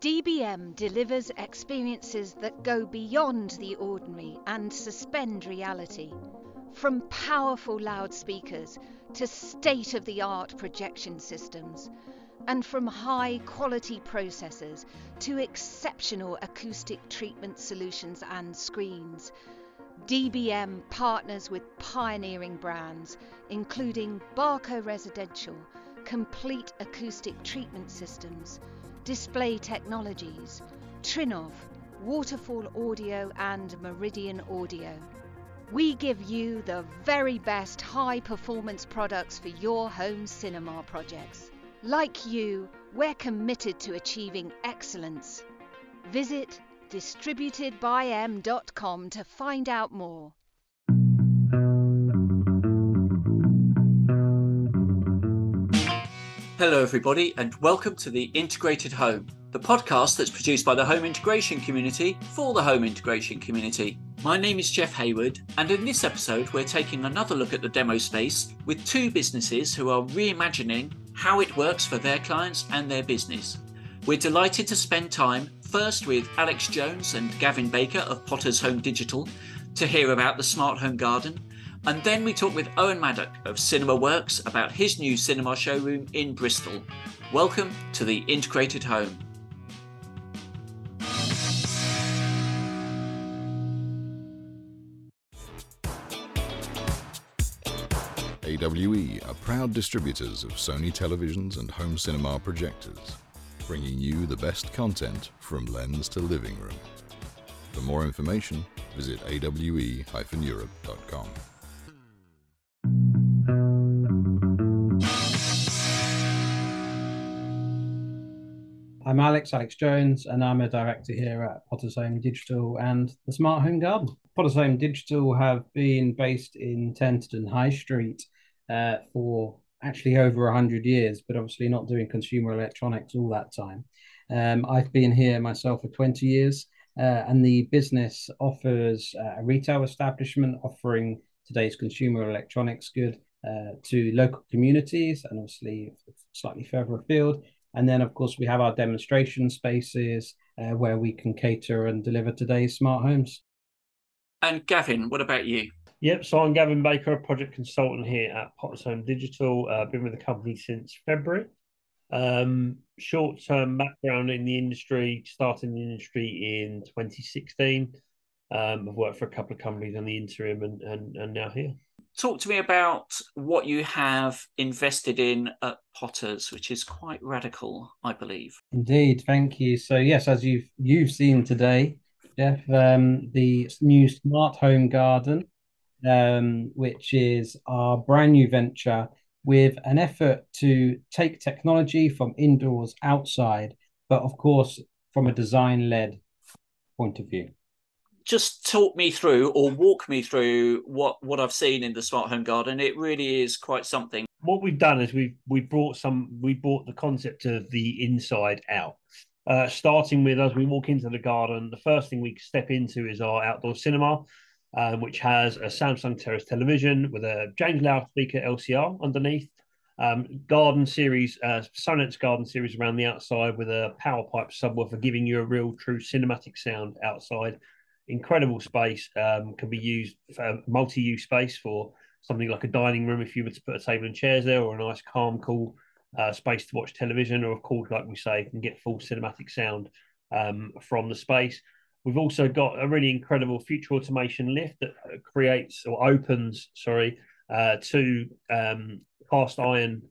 DBM delivers experiences that go beyond the ordinary and suspend reality. From powerful loudspeakers to state of the art projection systems, and from high quality processors to exceptional acoustic treatment solutions and screens. DBM partners with pioneering brands, including Barco Residential, Complete Acoustic Treatment Systems, Display Technologies, Trinnov, Waterfall Audio, and Meridian Audio. We give you the very best high performance products for your home cinema projects. Like you, we're committed to achieving excellence. Visit distributedbym.com to find out more. Hello, everybody, and welcome to the Integrated Home, the podcast that's produced by the home integration community for the home integration community. My name is Jeff Hayward, and in this episode, we're taking another look at the demo space with two businesses who are reimagining how it works for their clients and their business. We're delighted to spend time first with Alex Jones and Gavin Baker of Potter's Home Digital to hear about the smart home garden. And then we talk with Owen Maddock of Cinema Works about his new cinema showroom in Bristol. Welcome to the Integrated Home. AWE are proud distributors of Sony televisions and home cinema projectors bringing you the best content from lens to living room. For more information, visit awe-europe.com. I'm Alex, Alex Jones, and I'm a director here at Potter's Home Digital and the Smart Home Garden. Potter's Home Digital have been based in Tenterden High Street uh, for actually over 100 years, but obviously not doing consumer electronics all that time. Um, I've been here myself for 20 years, uh, and the business offers uh, a retail establishment offering today's consumer electronics good uh, to local communities and obviously slightly further afield. And then, of course, we have our demonstration spaces uh, where we can cater and deliver today's smart homes. And Gavin, what about you? Yep, so I'm Gavin Baker, a project consultant here at Potter's Home Digital. Uh, been with the company since February. Um, Short term background in the industry, started in the industry in 2016. Um, I've worked for a couple of companies on the interim and, and, and now here. Talk to me about what you have invested in at Potter's, which is quite radical, I believe. Indeed, thank you. So yes, as you've you've seen today, Jeff, um, the new smart home garden um, which is our brand new venture with an effort to take technology from indoors outside, but of course, from a design led point of view. Just talk me through or walk me through what, what I've seen in the smart home garden. It really is quite something. What we've done is we've we brought some we brought the concept of the inside out. Uh, starting with as we walk into the garden, the first thing we step into is our outdoor cinema, um, which has a Samsung Terrace television with a James loudspeaker LCR underneath. Um, garden series, uh, Sonance garden series around the outside with a power pipe subwoofer, giving you a real true cinematic sound outside. Incredible space, um, can be used for multi-use space for something like a dining room if you were to put a table and chairs there, or a nice, calm, cool uh, space to watch television, or of course, like we say, can get full cinematic sound um, from the space. We've also got a really incredible future automation lift that creates or opens, sorry, uh, two um, cast iron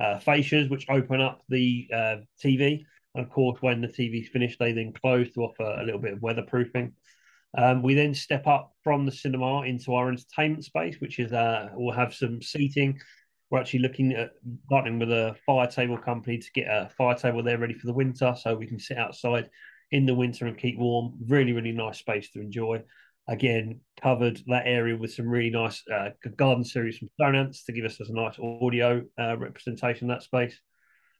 uh, fascias which open up the uh, TV. And of course, when the TV's finished, they then close to offer a little bit of weatherproofing. Um, we then step up from the cinema into our entertainment space, which is uh, we'll have some seating. We're actually looking at partnering with a fire table company to get a fire table there ready for the winter, so we can sit outside in the winter and keep warm. Really, really nice space to enjoy. Again, covered that area with some really nice uh, garden series from Sonance to give us a nice audio uh, representation of that space.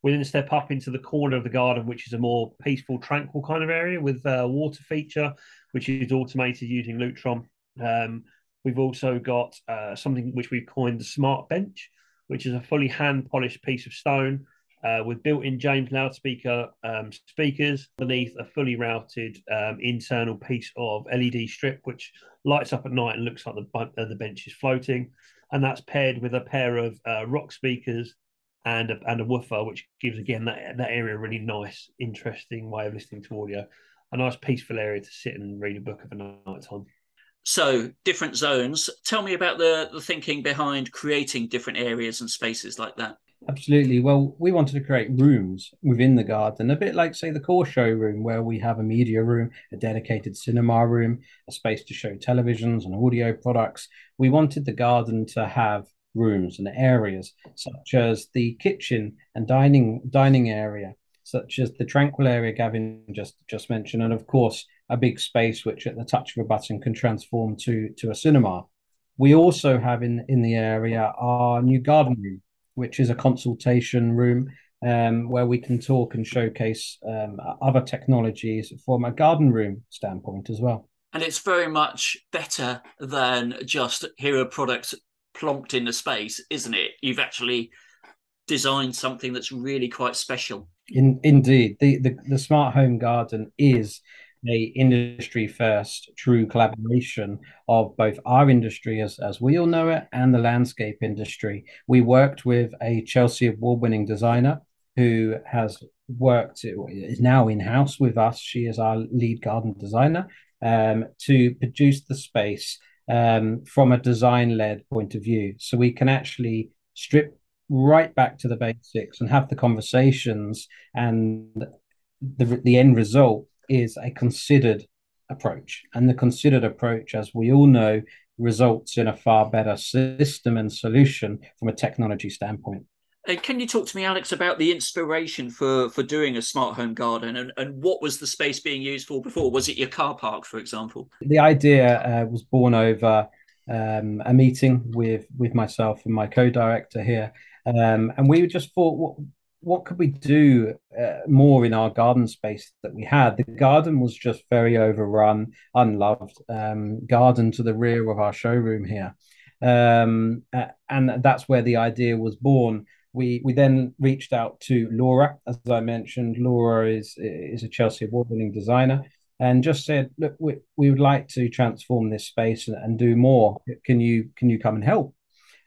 We then step up into the corner of the garden, which is a more peaceful, tranquil kind of area with a water feature, which is automated using Lutron. Um, we've also got uh, something which we've coined the Smart Bench, which is a fully hand polished piece of stone uh, with built-in James loudspeaker um, speakers beneath a fully routed um, internal piece of LED strip, which lights up at night and looks like the uh, the bench is floating, and that's paired with a pair of uh, rock speakers and a, and a woofer, which gives again that that area a really nice, interesting way of listening to audio. A nice peaceful area to sit and read a book of a night time. So different zones. Tell me about the the thinking behind creating different areas and spaces like that. Absolutely. Well, we wanted to create rooms within the garden, a bit like, say, the core showroom, where we have a media room, a dedicated cinema room, a space to show televisions and audio products. We wanted the garden to have rooms and areas such as the kitchen and dining dining area, such as the tranquil area Gavin just just mentioned, and of course a big space which at the touch of a button can transform to to a cinema. We also have in in the area our new garden room, which is a consultation room um, where we can talk and showcase um, other technologies from a garden room standpoint as well. And it's very much better than just here are products plonked into space, isn't it? You've actually designed something that's really quite special. In, indeed, the, the the smart home garden is a industry first true collaboration of both our industry as, as we all know it and the landscape industry. We worked with a Chelsea award winning designer who has worked is now in house with us. She is our lead garden designer um, to produce the space um, from a design led point of view. So we can actually strip right back to the basics and have the conversations and the, the end result is a considered approach and the considered approach as we all know results in a far better system and solution from a technology standpoint uh, can you talk to me, Alex, about the inspiration for for doing a smart home garden and, and what was the space being used for before? Was it your car park, for example? The idea uh, was born over um, a meeting with with myself and my co-director here, um, and we just thought, what what could we do uh, more in our garden space that we had? The garden was just very overrun, unloved. Um, garden to the rear of our showroom here, um, and that's where the idea was born we we then reached out to Laura, as I mentioned. Laura is is a Chelsea award-winning designer, and just said, "Look, we, we would like to transform this space and, and do more. Can you can you come and help?"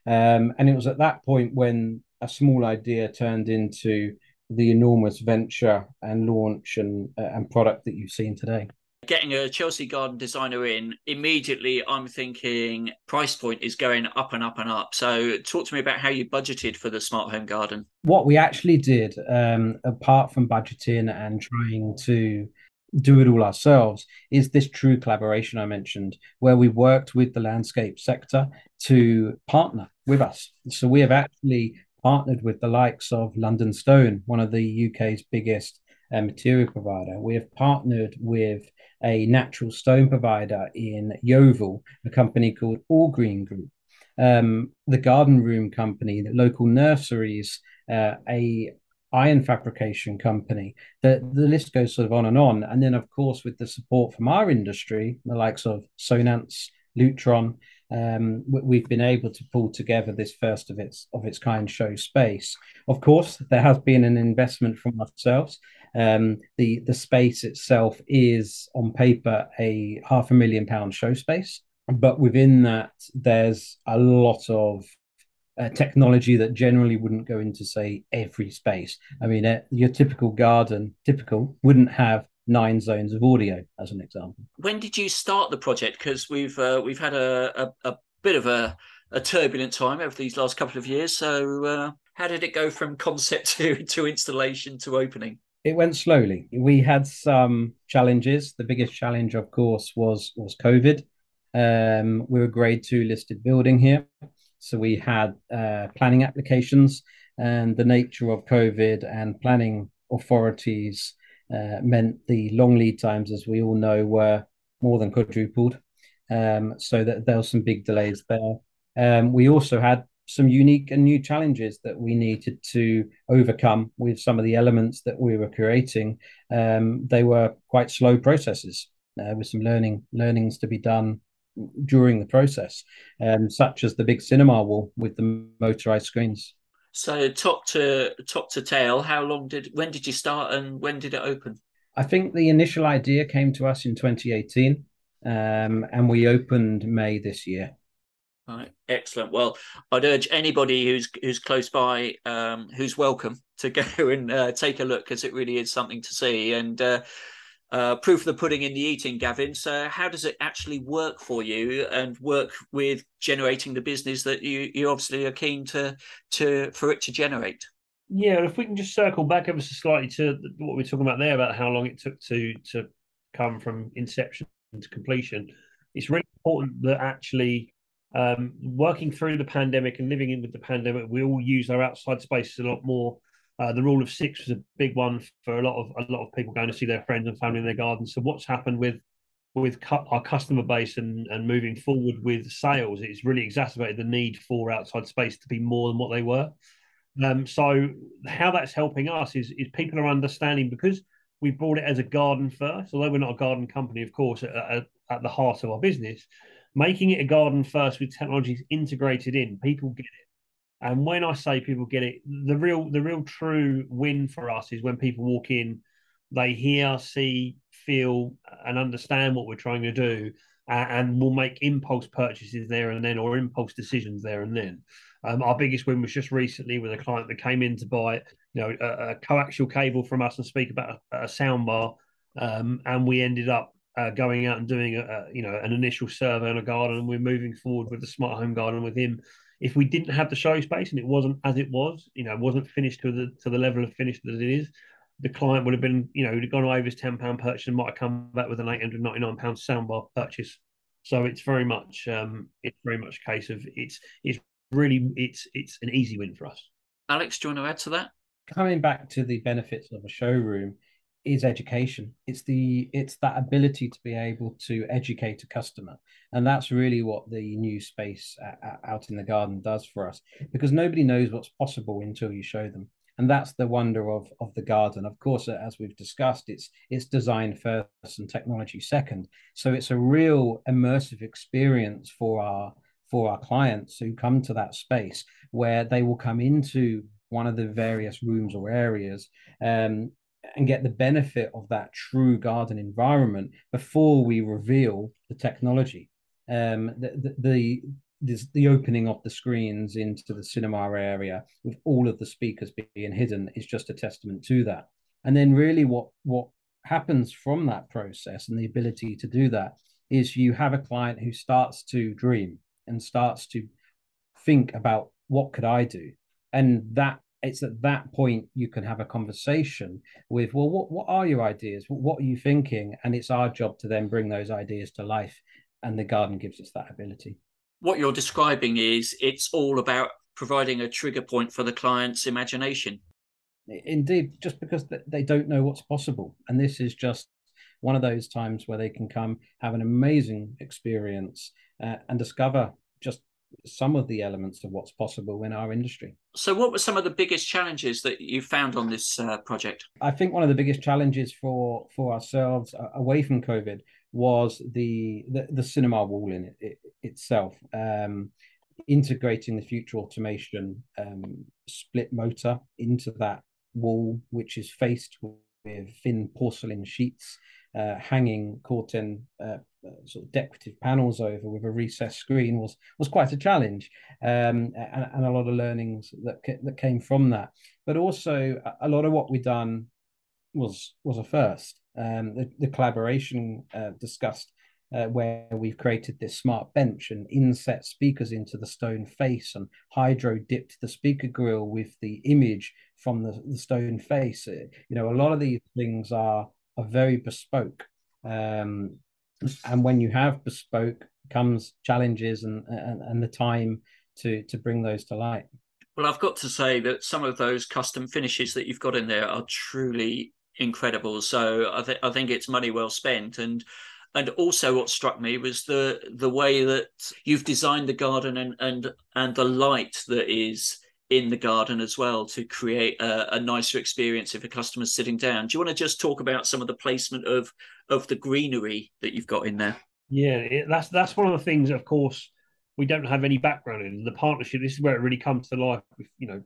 Um, and it was at that point when a small idea turned into the enormous venture and launch and uh, and product that you've seen today getting a Chelsea garden designer in, immediately I'm thinking price point is going up and up and up. So, talk to me about how you budgeted for the smart home garden. What we actually did, um, apart from budgeting and trying to do it all ourselves, is this true collaboration I mentioned, where we worked with the landscape sector to partner with us. So, we have actually partnered with the likes of London Stone, one of the UK's biggest uh, material provider. We have partnered with a natural stone provider in Yeovil, a company called All Green Group. Um, the garden room company, the local nurseries, uh, a iron fabrication company. The, the list goes sort of on and on. And then, of course, with the support from our industry, the likes of Sonance, Lutron, um, we've been able to pull together this first of its of its kind show space. Of course, there has been an investment from ourselves. Um, the the space itself is on paper a half a million pound show space, but within that there's a lot of uh, technology that generally wouldn't go into say every space. I mean, uh, your typical garden, typical, wouldn't have nine zones of audio, as an example. When did you start the project? Because we've uh, we've had a, a, a, bit of a, a turbulent time over these last couple of years. So, uh, how did it go from concept to to installation to opening? It went slowly. We had some challenges. The biggest challenge, of course, was was COVID. Um, we were grade two listed building here, so we had uh, planning applications, and the nature of COVID and planning authorities meant the long lead times, as we all know, were more than quadrupled. Um, so that there were some big delays there. Um, we also had some unique and new challenges that we needed to overcome with some of the elements that we were creating. Um, they were quite slow processes uh, with some learning learnings to be done during the process, um, such as the big cinema wall with the motorized screens. So top to top to tail, how long did when did you start and when did it open? I think the initial idea came to us in 2018, um, and we opened May this year. Right, excellent. Well, I'd urge anybody who's who's close by, um, who's welcome, to go and uh, take a look because it really is something to see. And uh, uh, proof of the pudding in the eating, Gavin. So, how does it actually work for you and work with generating the business that you you obviously are keen to to for it to generate? Yeah, if we can just circle back ever so slightly to what we are talking about there about how long it took to to come from inception to completion, it's really important that actually um, working through the pandemic and living in with the pandemic, we all use our outside spaces a lot more. Uh, the rule of six was a big one for a lot of a lot of people going to see their friends and family in their gardens. So what's happened with with cu- our customer base and and moving forward with sales, it's really exacerbated the need for outside space to be more than what they were. Um, so how that's helping us is is people are understanding because we brought it as a garden first, although we're not a garden company, of course, at, at, at the heart of our business making it a garden first with technologies integrated in, people get it. And when I say people get it, the real the real true win for us is when people walk in, they hear, see, feel, and understand what we're trying to do, and will make impulse purchases there and then, or impulse decisions there and then. Um, our biggest win was just recently with a client that came in to buy, you know, a, a coaxial cable from us and speak about a, a sound bar, um, and we ended up uh, going out and doing a, a, you know an initial survey on a garden, and we're moving forward with the smart home garden with him. If we didn't have the show space and it wasn't as it was, you know, wasn't finished to the to the level of finish that it is, the client would have been, you know, would have gone over his ten pound purchase and might have come back with an eight hundred ninety nine pound soundbar purchase. So it's very much um, it's very much a case of it's it's really it's it's an easy win for us. Alex, do you want to add to that? Coming back to the benefits of a showroom, is education. It's the it's that ability to be able to educate a customer. And that's really what the new space uh, out in the garden does for us because nobody knows what's possible until you show them. And that's the wonder of of the garden. Of course as we've discussed it's it's design first and technology second. So it's a real immersive experience for our for our clients who come to that space where they will come into one of the various rooms or areas um, and get the benefit of that true garden environment before we reveal the technology. Um, the, the, the, the opening of the screens into the cinema area with all of the speakers being hidden is just a testament to that. And then really what what happens from that process and the ability to do that is you have a client who starts to dream and starts to think about what could I do? And that it's at that point you can have a conversation with well what, what are your ideas? What are you thinking? And it's our job to then bring those ideas to life and the garden gives us that ability. What you're describing is it's all about providing a trigger point for the client's imagination. Indeed just because they don't know what's possible. And this is just one of those times where they can come have an amazing experience uh, and discover just some of the elements of what's possible in our industry. So, what were some of the biggest challenges that you found on this uh, project? I think one of the biggest challenges for for ourselves uh, away from COVID was the the, the cinema wall in it, it itself. Um, integrating the future automation um, split motor into that wall, which is faced with thin porcelain sheets uh, hanging Corten uh, sort of decorative panels over with a recessed screen was was quite a challenge, um, and, and, a lot of learnings that that came from that. But also a lot of what we've done was was a first. Um, the, the, collaboration uh, discussed uh, where we've created this smart bench and inset speakers into the stone face and hydro dipped the speaker grill with the image from the, the stone face. Uh, you know, a lot of these things are are very bespoke. Um, and when you have bespoke comes challenges and, and, and the time to, to bring those to light. Well, I've got to say that some of those custom finishes that you've got in there are truly incredible. So I, th- I think it's money well spent. And and also what struck me was the the way that you've designed the garden and and and the light that is in the garden as well to create a, a, nicer experience if a customer's sitting down. Do you want to just talk about some of the placement of of the greenery that you've got in there? Yeah, it, that's that's one of the things. Of course, we don't have any background in the partnership. This is where it really comes to life. With, you know,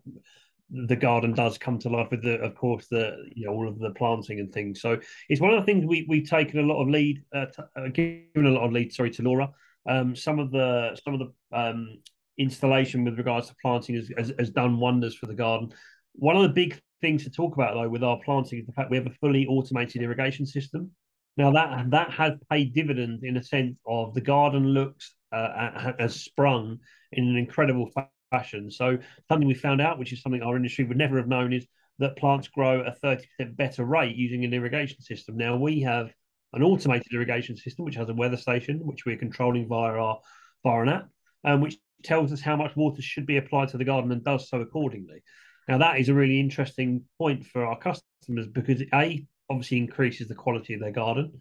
the garden does come to life with the, of course, the you know all of the planting and things. So it's one of the things we we've taken a lot of lead, uh, t- uh, given a lot of lead. Sorry to Laura. Um, some of the some of the um, installation with regards to planting has, has, has done wonders for the garden. One of the big things to talk about though with our planting is the fact we have a fully automated irrigation system. Now that that has paid dividends in a sense of the garden looks uh, has sprung in an incredible fashion. So something we found out, which is something our industry would never have known, is that plants grow at a 30% better rate using an irrigation system. Now we have an automated irrigation system which has a weather station which we're controlling via our via an app, and which tells us how much water should be applied to the garden and does so accordingly. Now that is a really interesting point for our customers because a obviously increases the quality of their garden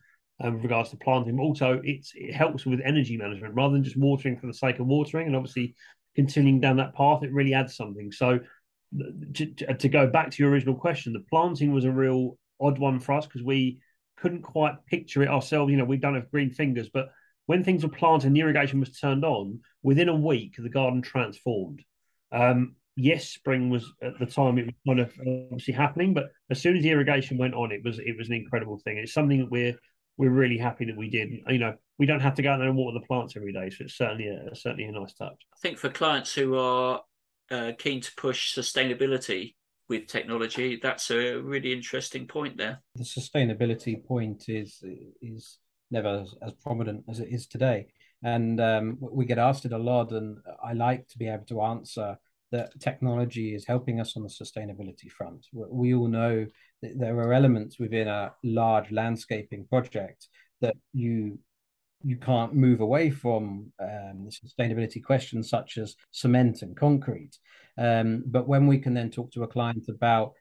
um, with regards to planting, also it's it helps with energy management rather than just watering for the sake of watering. And obviously, continuing down that path, it really adds something. So, to, to go back to your original question, the planting was a real odd one for us because we couldn't quite picture it ourselves. You know, we don't have green fingers, but when things were planted and the irrigation was turned on, within a week the garden transformed. Um, yes, spring was at the time it was kind of obviously happening, but as soon as the irrigation went on, it was it was an incredible thing. It's something that we're we're really happy that we did. You know, we don't have to go out there and water the plants every day, so it's certainly a certainly a nice touch. I think for clients who are uh, keen to push sustainability with technology, that's a really interesting point there. The sustainability point is is never as, as prominent as it is today, and um, we get asked it a lot, and I like to be able to answer that technology is helping us on the sustainability front. We all know that there are elements within a large landscaping project that you you can't move away from um, the sustainability questions such as cement and concrete. Um, but when we can then talk to a client about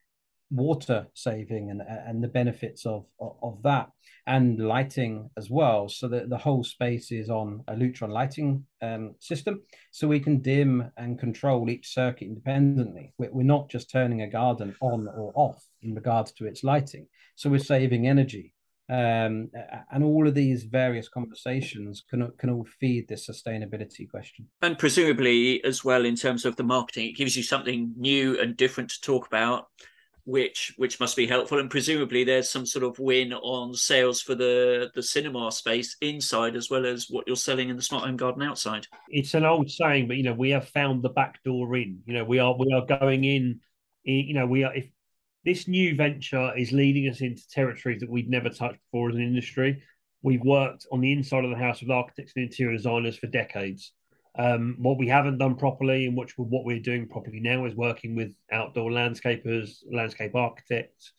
water saving and and the benefits of of that and lighting as well. So that the whole space is on a lutron lighting um, system. So we can dim and control each circuit independently. We're not just turning a garden on or off in regards to its lighting. So we're saving energy. Um, and all of these various conversations can can all feed this sustainability question. And presumably, as well, in terms of the marketing, it gives you something new and different to talk about which which must be helpful. And presumably there's some sort of win on sales for the the cinema space inside as well as what you're selling in the smart home garden outside. It's an old saying but you know we have found the back door in. You know we are we are going in you know we are if this new venture is leading us into territories that we'd never touched before as an industry we've worked on the inside of the house with architects and interior designers for decades um, what we haven't done properly and which what we're doing properly now is working with outdoor landscapers, landscape architects.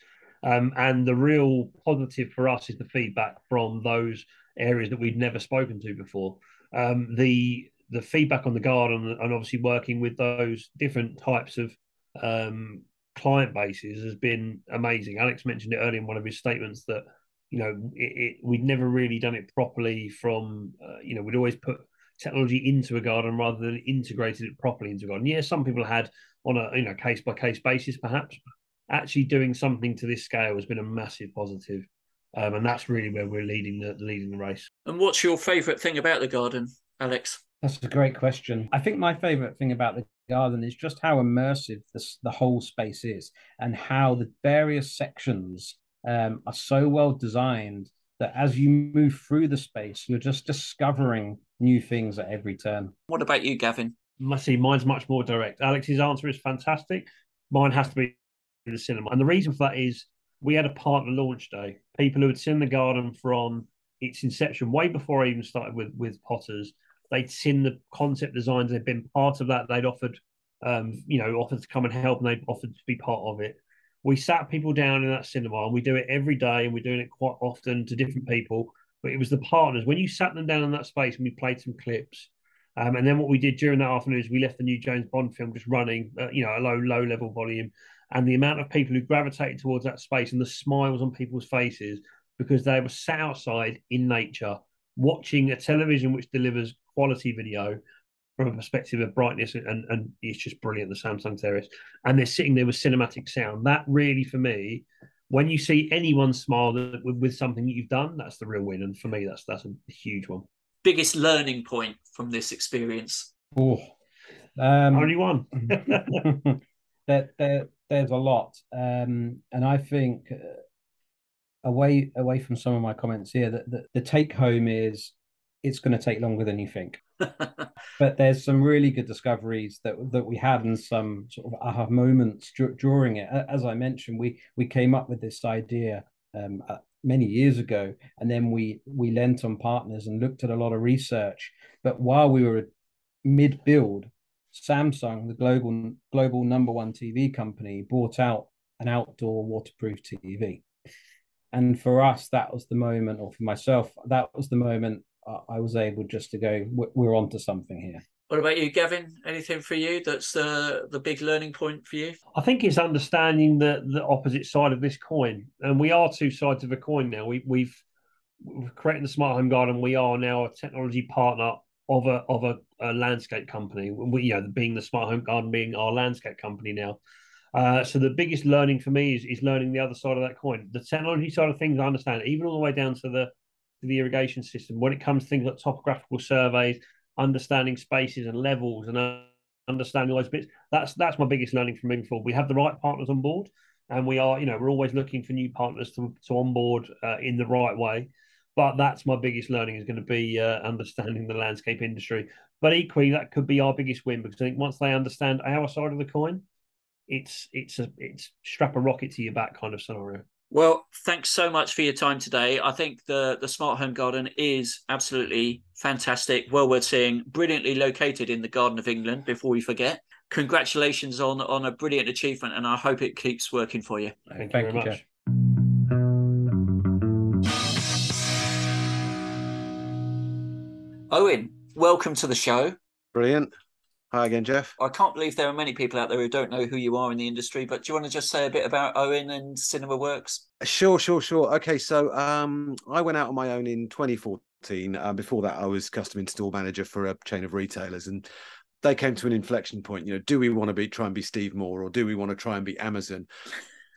Um, and the real positive for us is the feedback from those areas that we'd never spoken to before. Um, the the feedback on the garden and obviously working with those different types of um, client bases has been amazing. Alex mentioned it earlier in one of his statements that you know it, it, we'd never really done it properly. From uh, you know we'd always put technology into a garden rather than integrated it properly into a garden. Yeah, some people had on a you know case by case basis, perhaps. Actually, doing something to this scale has been a massive positive, um, and that's really where we're leading the leading the race. And what's your favourite thing about the garden, Alex? That's a great question. I think my favourite thing about the garden is just how immersive this, the whole space is, and how the various sections um, are so well designed that as you move through the space, you're just discovering new things at every turn. What about you, Gavin? Must see, mine's much more direct. Alex's answer is fantastic. Mine has to be the cinema. And the reason for that is we had a partner launch day. People who had seen the garden from its inception, way before I even started with, with Potters, they'd seen the concept designs, they'd been part of that, they'd offered um, you know, offered to come and help and they'd offered to be part of it. We sat people down in that cinema and we do it every day and we're doing it quite often to different people but it was the partners. When you sat them down in that space and we played some clips, um, and then what we did during that afternoon is we left the new James Bond film just running, uh, you know, a low, low level volume, and the amount of people who gravitated towards that space and the smiles on people's faces because they were sat outside in nature watching a television which delivers quality video from a perspective of brightness and, and it's just brilliant the samsung terrace. And they're sitting there with cinematic sound. That really for me when you see anyone smile with, with something that you've done, that's the real win. And for me, that's that's a huge one. biggest learning point from this experience? Oh, um, Only one. there, there, there's a lot, um, and I think uh, away away from some of my comments here, that the, the take home is it's going to take longer than you think. but there's some really good discoveries that that we had and some sort of aha moments d- during it. As I mentioned, we we came up with this idea um, uh, many years ago, and then we we lent on partners and looked at a lot of research. But while we were mid build, Samsung, the global global number one TV company, bought out an outdoor waterproof TV. And for us, that was the moment, or for myself, that was the moment I was able just to go, we're on to something here. What about you, Gavin? Anything for you that's the the big learning point for you? I think it's understanding the the opposite side of this coin, and we are two sides of a coin now. We, we've we've created the smart home garden. We are now a technology partner of a of a, a landscape company. We, you know, being the smart home garden being our landscape company now. Uh, so the biggest learning for me is is learning the other side of that coin. The technology side of things, I understand, even all the way down to the the irrigation system. When it comes to things like topographical surveys, understanding spaces and levels, and understanding those bits, that's that's my biggest learning from moving forward. We have the right partners on board, and we are, you know, we're always looking for new partners to to onboard uh, in the right way. But that's my biggest learning is going to be uh, understanding the landscape industry. But equally, that could be our biggest win because I think once they understand our side of the coin, it's it's a it's strap a rocket to your back kind of scenario. Well, thanks so much for your time today. I think the the smart home garden is absolutely fantastic, well worth seeing, brilliantly located in the Garden of England. Before we forget, congratulations on on a brilliant achievement, and I hope it keeps working for you. Thank, Thank you very you, much. Owen, welcome to the show. Brilliant. Hi again, Jeff. I can't believe there are many people out there who don't know who you are in the industry, but do you want to just say a bit about Owen and Cinema Works? Sure, sure, sure. Okay, so um, I went out on my own in 2014. Uh, before that, I was custom install manager for a chain of retailers, and they came to an inflection point. You know, do we want to be try and be Steve Moore, or do we want to try and be Amazon?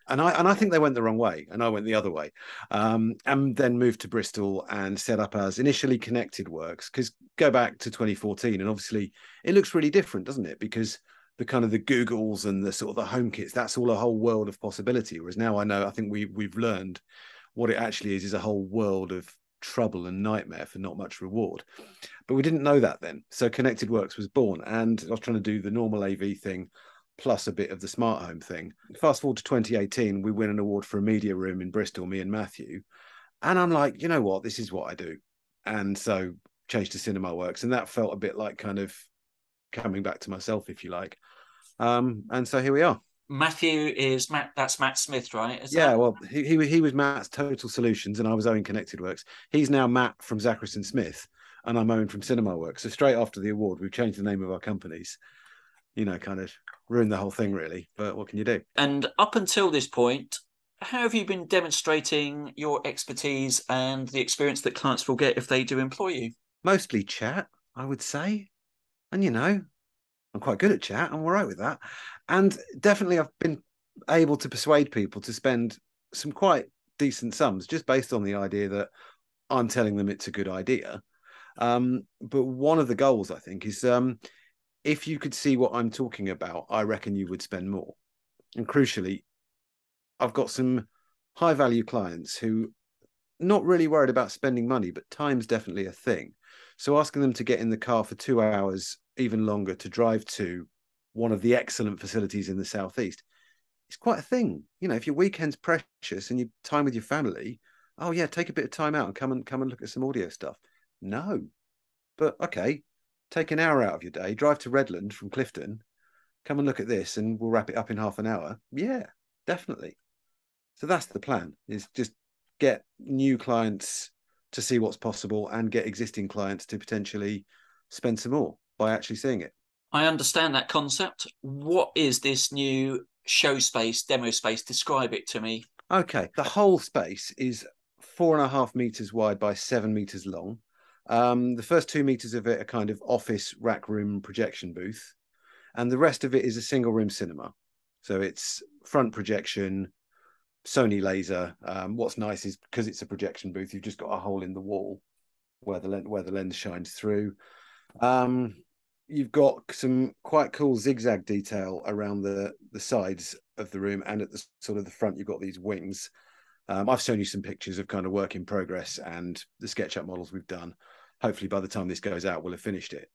And I and I think they went the wrong way, and I went the other way, um, and then moved to Bristol and set up as initially Connected Works. Because go back to 2014, and obviously it looks really different, doesn't it? Because the kind of the Googles and the sort of the home kits, that's all a whole world of possibility. Whereas now I know, I think we we've learned what it actually is is a whole world of trouble and nightmare for not much reward. But we didn't know that then. So Connected Works was born, and I was trying to do the normal AV thing plus a bit of the smart home thing. Fast forward to 2018, we win an award for a media room in Bristol, me and Matthew. And I'm like, you know what? This is what I do. And so changed to Cinema Works. And that felt a bit like kind of coming back to myself, if you like. Um, and so here we are. Matthew is Matt. That's Matt Smith, right? Is yeah. That... Well, he, he he was Matt's Total Solutions, and I was Owen Connected Works. He's now Matt from Zacherson Smith, and I'm Owen from Cinema Works. So straight after the award, we've changed the name of our companies. You know, kind of ruined the whole thing really. But what can you do? And up until this point, how have you been demonstrating your expertise and the experience that clients will get if they do employ you? Mostly chat, I would say. And you know, I'm quite good at chat. I'm all right with that. And definitely, I've been able to persuade people to spend some quite decent sums just based on the idea that I'm telling them it's a good idea. Um, but one of the goals, I think, is um, if you could see what I'm talking about, I reckon you would spend more. And crucially, I've got some high value clients who not really worried about spending money, but time's definitely a thing. So asking them to get in the car for two hours, even longer, to drive to one of the excellent facilities in the southeast, it's quite a thing. You know, if your weekend's precious and you time with your family, oh yeah, take a bit of time out and come and come and look at some audio stuff. No, but okay, take an hour out of your day, drive to Redland from Clifton, come and look at this, and we'll wrap it up in half an hour. Yeah, definitely. So that's the plan: is just get new clients to see what's possible and get existing clients to potentially spend some more by actually seeing it. I understand that concept. What is this new show space, demo space? Describe it to me. Okay, the whole space is four and a half meters wide by seven meters long. Um, the first two meters of it are kind of office rack room projection booth, and the rest of it is a single room cinema. So it's front projection, Sony laser. Um, what's nice is because it's a projection booth, you've just got a hole in the wall where the lens, where the lens shines through. Um, you've got some quite cool zigzag detail around the the sides of the room and at the sort of the front. You've got these wings. Um, I've shown you some pictures of kind of work in progress and the SketchUp models we've done. Hopefully, by the time this goes out, we'll have finished it.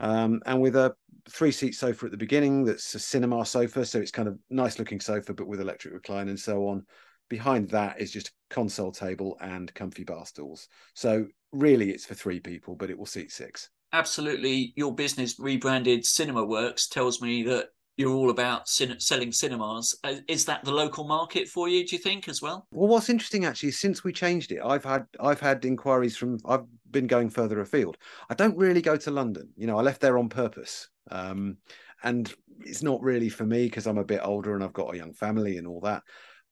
Um, and with a three seat sofa at the beginning, that's a cinema sofa, so it's kind of nice looking sofa, but with electric recline and so on. Behind that is just a console table and comfy bar stools. So really, it's for three people, but it will seat six. Absolutely, your business rebranded Cinema Works tells me that you're all about cin- selling cinemas. Uh, is that the local market for you? Do you think as well? Well, what's interesting actually since we changed it, I've had I've had inquiries from I've been going further afield. I don't really go to London. You know, I left there on purpose, um, and it's not really for me because I'm a bit older and I've got a young family and all that.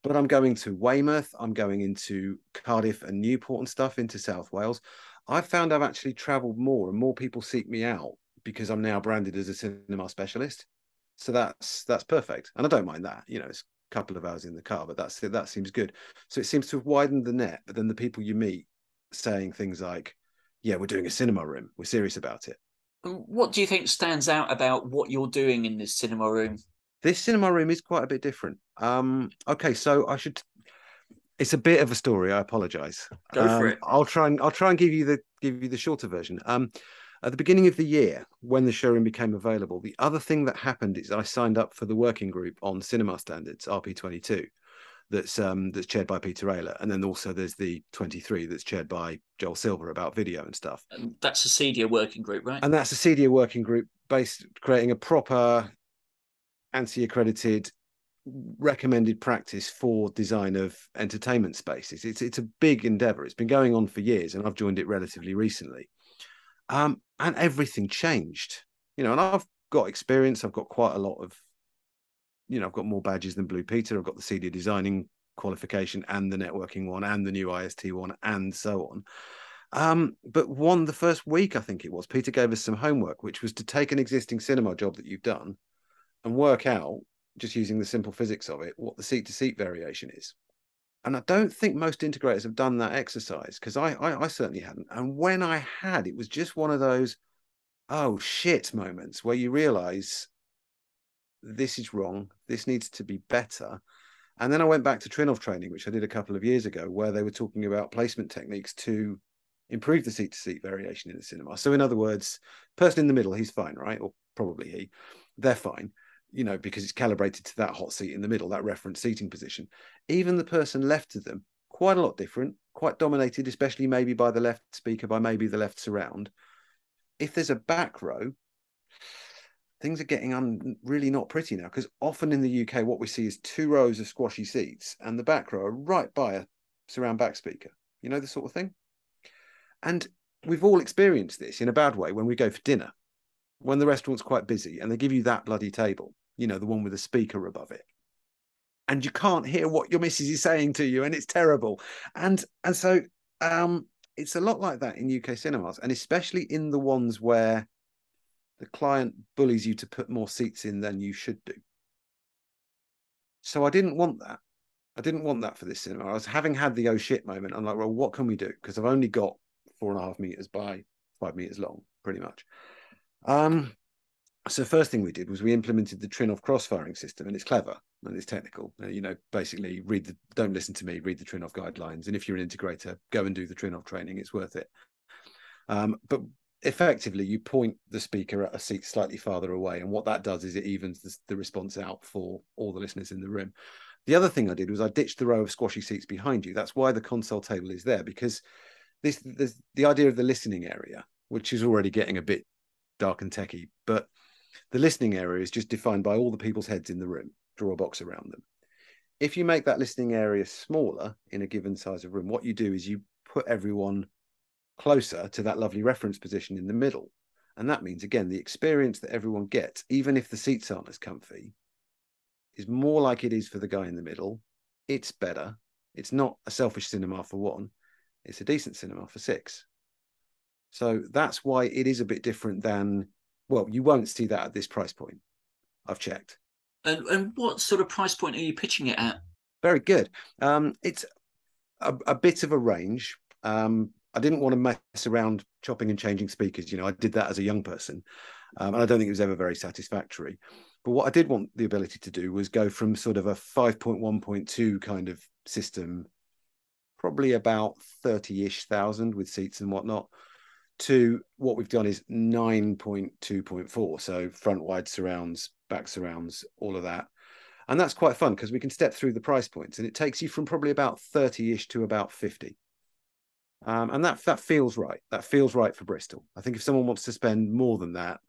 But I'm going to Weymouth. I'm going into Cardiff and Newport and stuff into South Wales. I've found I've actually travelled more and more people seek me out because I'm now branded as a cinema specialist. So that's that's perfect, and I don't mind that. You know, it's a couple of hours in the car, but that's that seems good. So it seems to have widened the net. But then the people you meet saying things like, "Yeah, we're doing a cinema room. We're serious about it." What do you think stands out about what you're doing in this cinema room? This cinema room is quite a bit different. Um, okay, so I should. It's a bit of a story. I apologize. Go um, for it. I'll try and I'll try and give you the give you the shorter version. Um, at the beginning of the year, when the showroom became available, the other thing that happened is I signed up for the working group on cinema standards, RP22, that's um, that's chaired by Peter Aylett, and then also there's the 23 that's chaired by Joel Silver about video and stuff. And that's a CEDIA working group, right? And that's a CEDIA working group based creating a proper ANSI accredited recommended practice for design of entertainment spaces. It's it's a big endeavor. It's been going on for years, and I've joined it relatively recently. Um, and everything changed, you know. And I've got experience. I've got quite a lot of, you know, I've got more badges than Blue Peter. I've got the CEDIA designing qualification and the networking one and the new IST one and so on. Um, but one the first week, I think it was, Peter gave us some homework, which was to take an existing cinema job that you've done and work out just using the simple physics of it, what the seat to seat variation is. And I don't think most integrators have done that exercise because I, I, I certainly hadn't. And when I had, it was just one of those, oh shit moments where you realize this is wrong, this needs to be better. And then I went back to Trinnov training, which I did a couple of years ago, where they were talking about placement techniques to improve the seat to seat variation in the cinema. So, in other words, person in the middle, he's fine, right? Or probably he, they're fine you know, because it's calibrated to that hot seat in the middle, that reference seating position. Even the person left of them, quite a lot different, quite dominated, especially maybe by the left speaker, by maybe the left surround. If there's a back row, things are getting un- really not pretty now because often in the UK, what we see is two rows of squashy seats and the back row are right by a surround back speaker. You know, the sort of thing. And we've all experienced this in a bad way when we go for dinner, when the restaurant's quite busy and they give you that bloody table you know, the one with a speaker above it. And you can't hear what your missus is saying to you, and it's terrible. And and so um, it's a lot like that in UK cinemas, and especially in the ones where the client bullies you to put more seats in than you should do. So I didn't want that. I didn't want that for this cinema. I was having had the oh shit moment. I'm like, well, what can we do? Because I've only got four and a half meters by five meters long, pretty much. Um, so first thing we did was we implemented the Trinnov cross-firing system, and it's clever and it's technical. Uh, you know, basically, read the don't listen to me, read the Trinnov guidelines, and if you're an integrator, go and do the Trinnov training. It's worth it. Um, but effectively, you point the speaker at a seat slightly farther away, and what that does is it evens the, the response out for all the listeners in the room. The other thing I did was I ditched the row of squashy seats behind you. That's why the console table is there because this, this the idea of the listening area, which is already getting a bit dark and techy, but the listening area is just defined by all the people's heads in the room. Draw a box around them. If you make that listening area smaller in a given size of room, what you do is you put everyone closer to that lovely reference position in the middle. And that means, again, the experience that everyone gets, even if the seats aren't as comfy, is more like it is for the guy in the middle. It's better. It's not a selfish cinema for one, it's a decent cinema for six. So that's why it is a bit different than well, you won't see that at this price point. I've checked. And, and what sort of price point are you pitching it at? Very good. Um, it's a, a, bit of a range. Um, I didn't want to mess around chopping and changing speakers. You know, I did that as a young person, um, and I don't think it was ever very satisfactory. But what I did want the ability to do was go from sort of a 5.1.2 kind of system, probably about 30 ish thousand with seats and whatnot, to what we've done is 9.2.4. So front wide surrounds, back surrounds, all of that. And that's quite fun because we can step through the price points and it takes you from probably about 30 ish to about 50. Um, and that that feels right. That feels right for Bristol. I think if someone wants to spend more than that,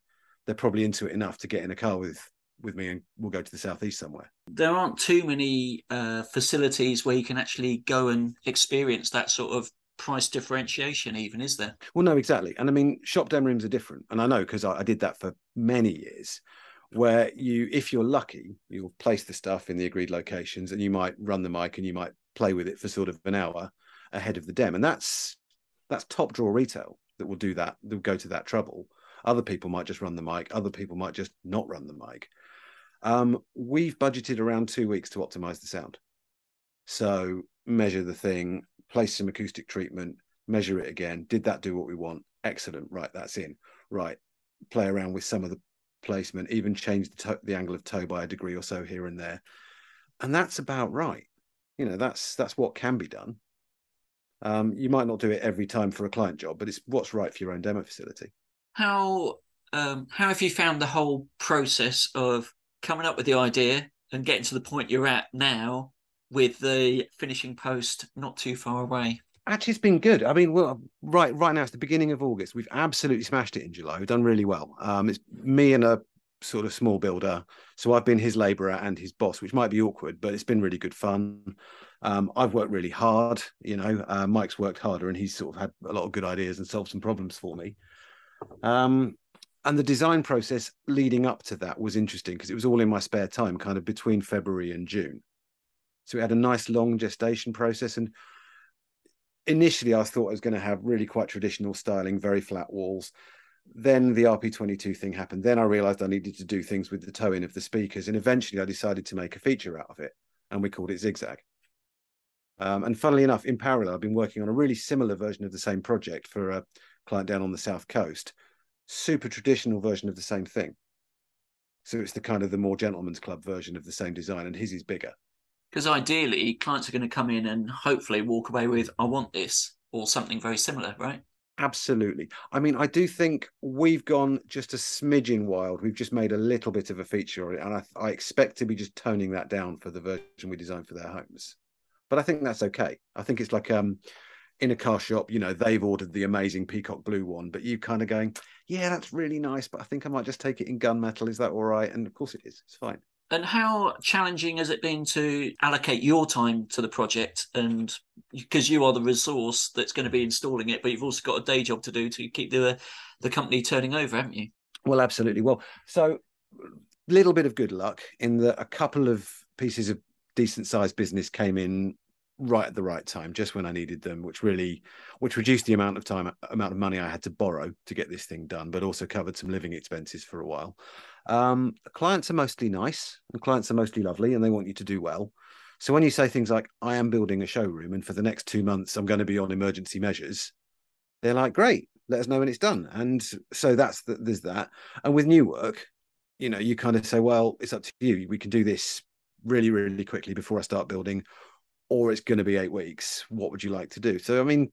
they're probably into it enough to get in a car with with me and we'll go to the southeast somewhere. There aren't too many uh, facilities where you can actually go and experience that sort of price differentiation, even is there? Well, no, exactly. And I mean, shop dem rooms are different, and I know because I, I did that for many years. Where you, if you're lucky, you'll place the stuff in the agreed locations, and you might run the mic and you might play with it for sort of an hour ahead of the dem, and that's that's top draw retail that will do that. Will go to that trouble. Other people might just run the mic. Other people might just not run the mic. Um, we've budgeted around two weeks to optimize the sound. So measure the thing, place some acoustic treatment, measure it again. Did that do what we want? Excellent. Right, that's in. Right, play around with some of the placement, even change the, the angle of toe by a degree or so here and there, and that's about right. You know, that's that's what can be done. Um, you might not do it every time for a client job, but it's what's right for your own demo facility. How um, how have you found the whole process of coming up with the idea and getting to the point you're at now with the finishing post not too far away? Actually, it's been good. I mean, well, right, right now it's the beginning of August. We've absolutely smashed it in July. We've done really well. Um, it's me and a sort of small builder. So I've been his labourer and his boss, which might be awkward, but it's been really good fun. Um, I've worked really hard. You know, uh, Mike's worked harder, and he's sort of had a lot of good ideas and solved some problems for me. Um, and the design process leading up to that was interesting because it was all in my spare time, kind of between February and June. So we had a nice long gestation process. And initially, I thought I was going to have really quite traditional styling, very flat walls. Then the RP22 thing happened. Then I realized I needed to do things with the toe in of the speakers. And eventually, I decided to make a feature out of it. And we called it Zigzag. Um, and funnily enough, in parallel, I've been working on a really similar version of the same project for a client down on the south coast super traditional version of the same thing. So it's the kind of the more gentleman's club version of the same design, and his is bigger. Because ideally, clients are going to come in and hopefully walk away with, I want this, or something very similar, right? Absolutely. I mean, I do think we've gone just a smidgen wild. We've just made a little bit of a feature on it, and I, I expect to be just toning that down for the version we designed for their homes. But I think that's okay. I think it's like um, in a car shop, you know, they've ordered the amazing peacock blue one, but you kind of going, yeah, that's really nice, but I think I might just take it in gunmetal. Is that all right? And of course it is. It's fine. And how challenging has it been to allocate your time to the project? And because you are the resource that's going to be installing it, but you've also got a day job to do to keep the the company turning over, haven't you? Well, absolutely. Well, so little bit of good luck in that a couple of pieces of decent sized business came in right at the right time, just when I needed them, which really, which reduced the amount of time, amount of money I had to borrow to get this thing done, but also covered some living expenses for a while. Um, clients are mostly nice, and clients are mostly lovely, and they want you to do well. So when you say things like "I am building a showroom, and for the next two months I'm going to be on emergency measures," they're like, "Great, let us know when it's done." And so that's the, there's that. And with new work, you know, you kind of say, "Well, it's up to you. We can do this really, really quickly before I start building." Or it's going to be eight weeks. What would you like to do? So, I mean,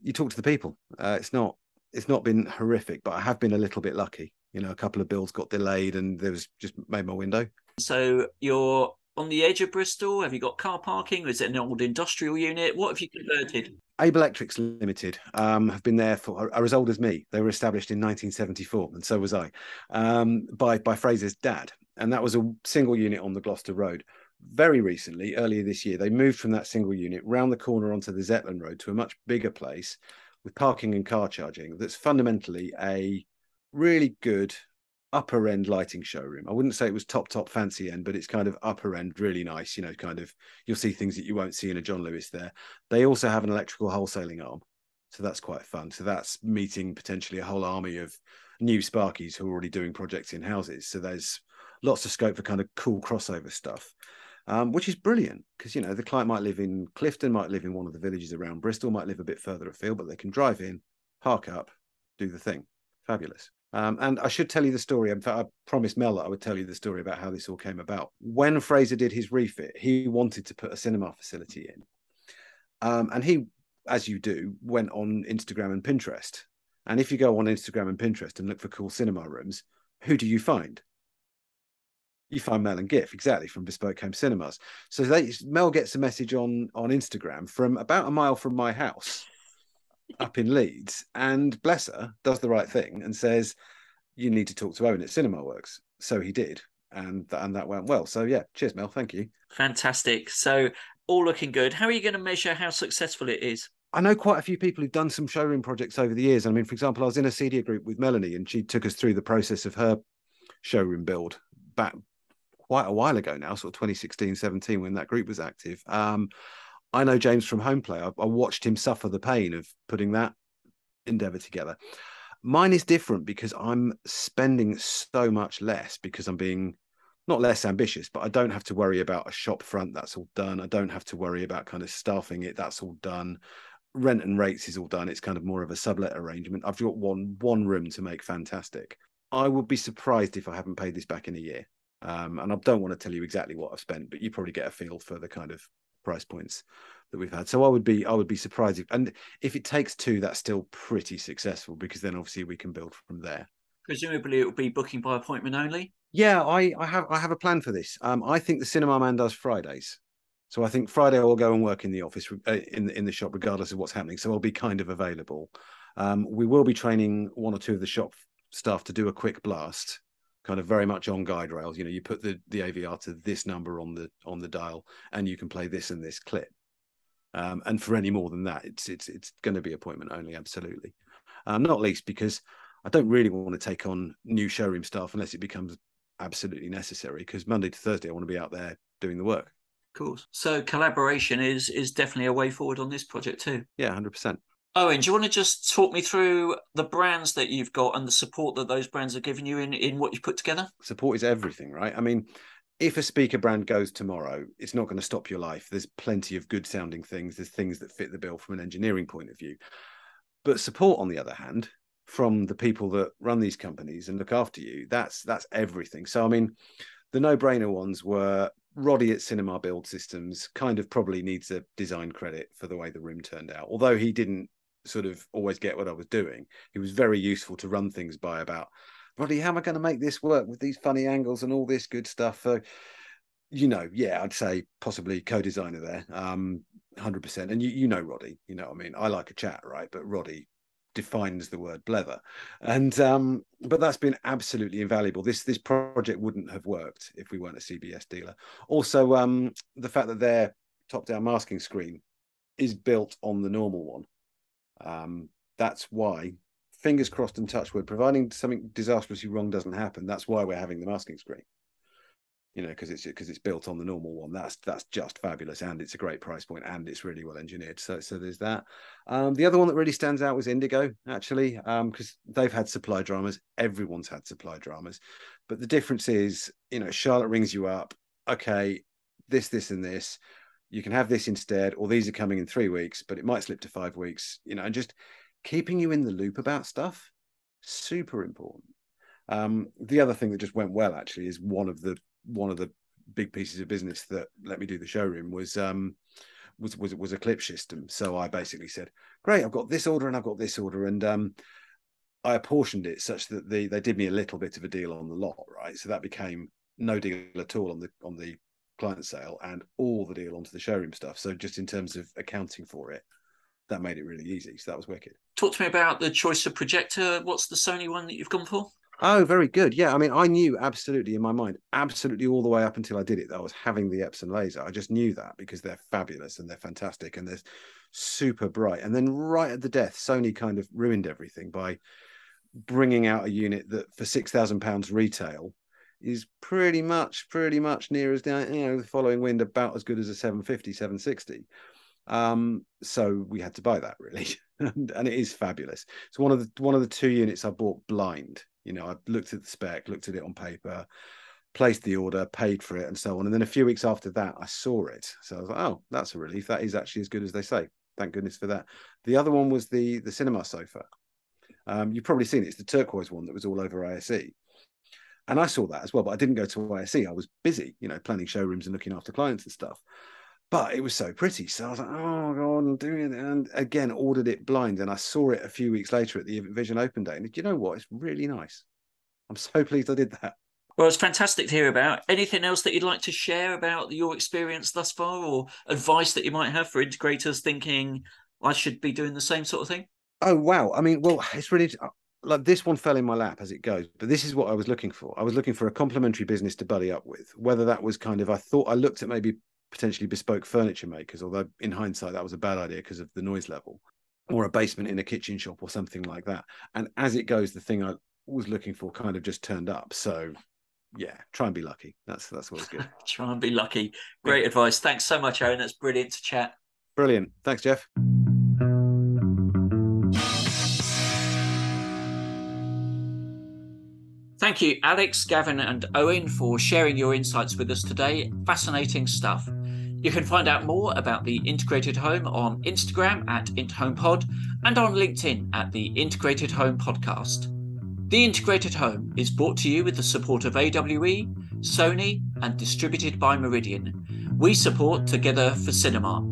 you talk to the people. Uh, it's not it's not been horrific, but I have been a little bit lucky. You know, a couple of bills got delayed, and there was just made my window. So you're on the edge of Bristol. Have you got car parking? Is it an old industrial unit? What have you converted? Able Electrics Limited um, have been there for are as old as me. They were established in 1974, and so was I, um, by by Fraser's dad, and that was a single unit on the Gloucester Road very recently, earlier this year, they moved from that single unit round the corner onto the Zetland Road to a much bigger place with parking and car charging that's fundamentally a really good upper end lighting showroom. I wouldn't say it was top, top fancy end, but it's kind of upper end, really nice. You know, kind of you'll see things that you won't see in a John Lewis there. They also have an electrical wholesaling arm. So that's quite fun. So that's meeting potentially a whole army of new Sparkies who are already doing projects in houses. So there's lots of scope for kind of cool crossover stuff. Um, which is brilliant because you know the client might live in Clifton, might live in one of the villages around Bristol, might live a bit further afield, but they can drive in, park up, do the thing. Fabulous. Um, and I should tell you the story. In fact, I promised Mel that I would tell you the story about how this all came about. When Fraser did his refit, he wanted to put a cinema facility in. Um, and he, as you do, went on Instagram and Pinterest. And if you go on Instagram and Pinterest and look for cool cinema rooms, who do you find? You find Mel and Giff, exactly, from Bespoke Home Cinemas. So they, Mel gets a message on, on Instagram from about a mile from my house up in Leeds, and bless her, does the right thing and says, "You need to talk to Owen at Cinemaworks." So he did, and and that went well. So yeah, cheers, Mel. Thank you. Fantastic. So all looking good. How are you going to measure how successful it is? I know quite a few people who've done some showroom projects over the years. I mean, for example, I was in a CEDIA group with Melanie, and she took us through the process of her showroom build back quite a while ago now, sort of 2016, 17, when that group was active. Um, I know James from Homeplay. I, I watched him suffer the pain of putting that endeavor together. Mine is different because I'm spending so much less because I'm being not less ambitious, but I don't have to worry about a shop front. That's all done. I don't have to worry about kind of staffing it. That's all done. Rent and rates is all done. It's kind of more of a sublet arrangement. I've got one one room to make fantastic. I would be surprised if I haven't paid this back in a year. Um, and I don't want to tell you exactly what I've spent, but you probably get a feel for the kind of price points that we've had. So I would be I would be surprised if and if it takes two, that's still pretty successful because then obviously we can build from there. Presumably it will be booking by appointment only. Yeah, I, I have I have a plan for this. Um, I think the cinema man does Fridays, so I think Friday I will go and work in the office uh, in the, in the shop regardless of what's happening. So I'll be kind of available. Um, we will be training one or two of the shop staff to do a quick blast kind of very much on guide rails. You know, you put the the AVR to this number on the on the dial, and you can play this and this clip. Um, and for any more than that, it's it's it's going to be appointment only, absolutely. Um, not least because I don't really want to take on new showroom staff unless it becomes absolutely necessary. Because Monday to Thursday, I want to be out there doing the work. Of course. So collaboration is is definitely a way forward on this project too. Yeah, hundred percent. Owen, do you want to just talk me through the brands that you've got and the support that those brands are giving you in, in what you've put together? Support is everything, right? I mean, if a speaker brand goes tomorrow, it's not going to stop your life. There's plenty of good sounding things, there's things that fit the bill from an engineering point of view. But support, on the other hand, from the people that run these companies and look after you, that's that's everything. So I mean, the no-brainer ones were Roddy at Cinema Build Systems kind of probably needs a design credit for the way the room turned out. Although he didn't sort of always get what I was doing. He was very useful to run things by about, Roddy, how am I going to make this work with these funny angles and all this good stuff? So, you know, yeah, I'd say possibly co-designer there, um, hundred percent. And you, you know, Roddy, you know, I mean, I like a chat, right? But Roddy defines the word blether, and um, but that's been absolutely invaluable. This this project wouldn't have worked if we weren't a CBS dealer. Also, um, the fact that their top-down masking screen is built on the normal one um, that's why, fingers crossed and touch wood, providing something disastrously wrong doesn't happen, that's why we're having the masking screen. You know, because it's because it's built on the normal one. That's that's just fabulous, and it's a great price point, and it's really well engineered. So so there's that. Um, the other one that really stands out was Indigo, actually, because um, they've had supply dramas. Everyone's had supply dramas, but the difference is, you know, Charlotte rings you up. Okay, this, this, and this you can have this instead, or these are coming in three weeks, but it might slip to five weeks, you know, and just keeping you in the loop about stuff, super important. Um, the other thing that just went well actually is one of the one of the big pieces of business that let me do the showroom was um was was was a clip system. So I basically said, Great, I've got this order and I've got this order. And um I apportioned it such that the they did me a little bit of a deal on the lot, right? So that became no deal at all on the on the client sale and all the deal onto the showroom stuff. So just in terms of accounting for it, that made it really easy. So that was wicked. Talk to me about the choice of projector. What's the Sony one that you've gone for? Oh, very good. Yeah, I mean, I knew absolutely in my mind, absolutely all the way up until I did it, that I was having the Epson laser. I just knew that because they're fabulous and they're fantastic and they're super bright. And then right at the death, Sony kind of ruined everything by bringing out a unit that for six thousand pounds retail is pretty much pretty much near as down you know the following wind about as good as a 750 760 um so we had to buy that really and, and, it is fabulous it's one of the one of the two units i bought blind you know i looked at the spec looked at it on paper placed the order, paid for it, and so on. And then a few weeks after that, I saw it. So I was like, oh, that's a relief. That is actually as good as they say. Thank goodness for that. The other one was the the cinema sofa. Um, you've probably seen it. It's the turquoise one that was all over ISE. And I saw that as well, but I didn't go to ISE. I was busy, you know, planning showrooms and looking after clients and stuff. But it was so pretty. So I was like, oh God, I'm doing it. And again, ordered it blind. And I saw it a few weeks later at the Vision Open Day. And you know what? It's really nice. I'm so pleased I did that. Well, it's fantastic to hear about. Anything else that you'd like to share about your experience thus far or advice that you might have for integrators thinking I should be doing the same sort of thing? Oh, wow. I mean, well, it's really like this one fell in my lap as it goes, but this is what I was looking for. I was looking for a complementary business to buddy up with, whether that was kind of, I thought I looked at maybe potentially bespoke furniture makers, although in hindsight, that was a bad idea because of the noise level, or a basement in a kitchen shop or something like that. And as it goes, the thing I was looking for kind of just turned up. So yeah, try and be lucky. That's that's what's good. try and be lucky. Great yeah. advice. Thanks so much, Owen. That's brilliant to chat. Brilliant. Thanks, Jeff. Thank you, Alex, Gavin, and Owen, for sharing your insights with us today. Fascinating stuff. You can find out more about the Integrated Home on Instagram at IntHomePod and on LinkedIn at the Integrated Home Podcast. The Integrated Home is brought to you with the support of AWE, Sony, and distributed by Meridian. We support Together for Cinema.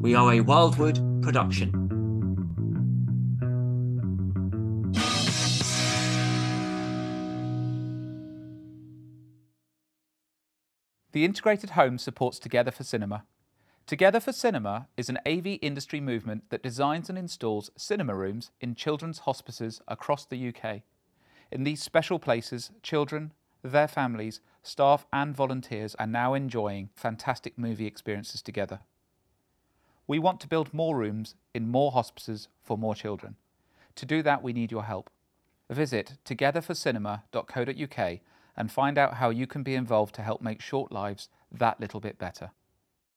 We are a Wildwood production. The Integrated Home supports Together for Cinema. Together for Cinema is an AV industry movement that designs and installs cinema rooms in children's hospices across the UK. In these special places, children, their families, staff, and volunteers are now enjoying fantastic movie experiences together. We want to build more rooms in more hospices for more children. To do that, we need your help. Visit togetherforcinema.co.uk and find out how you can be involved to help make short lives that little bit better.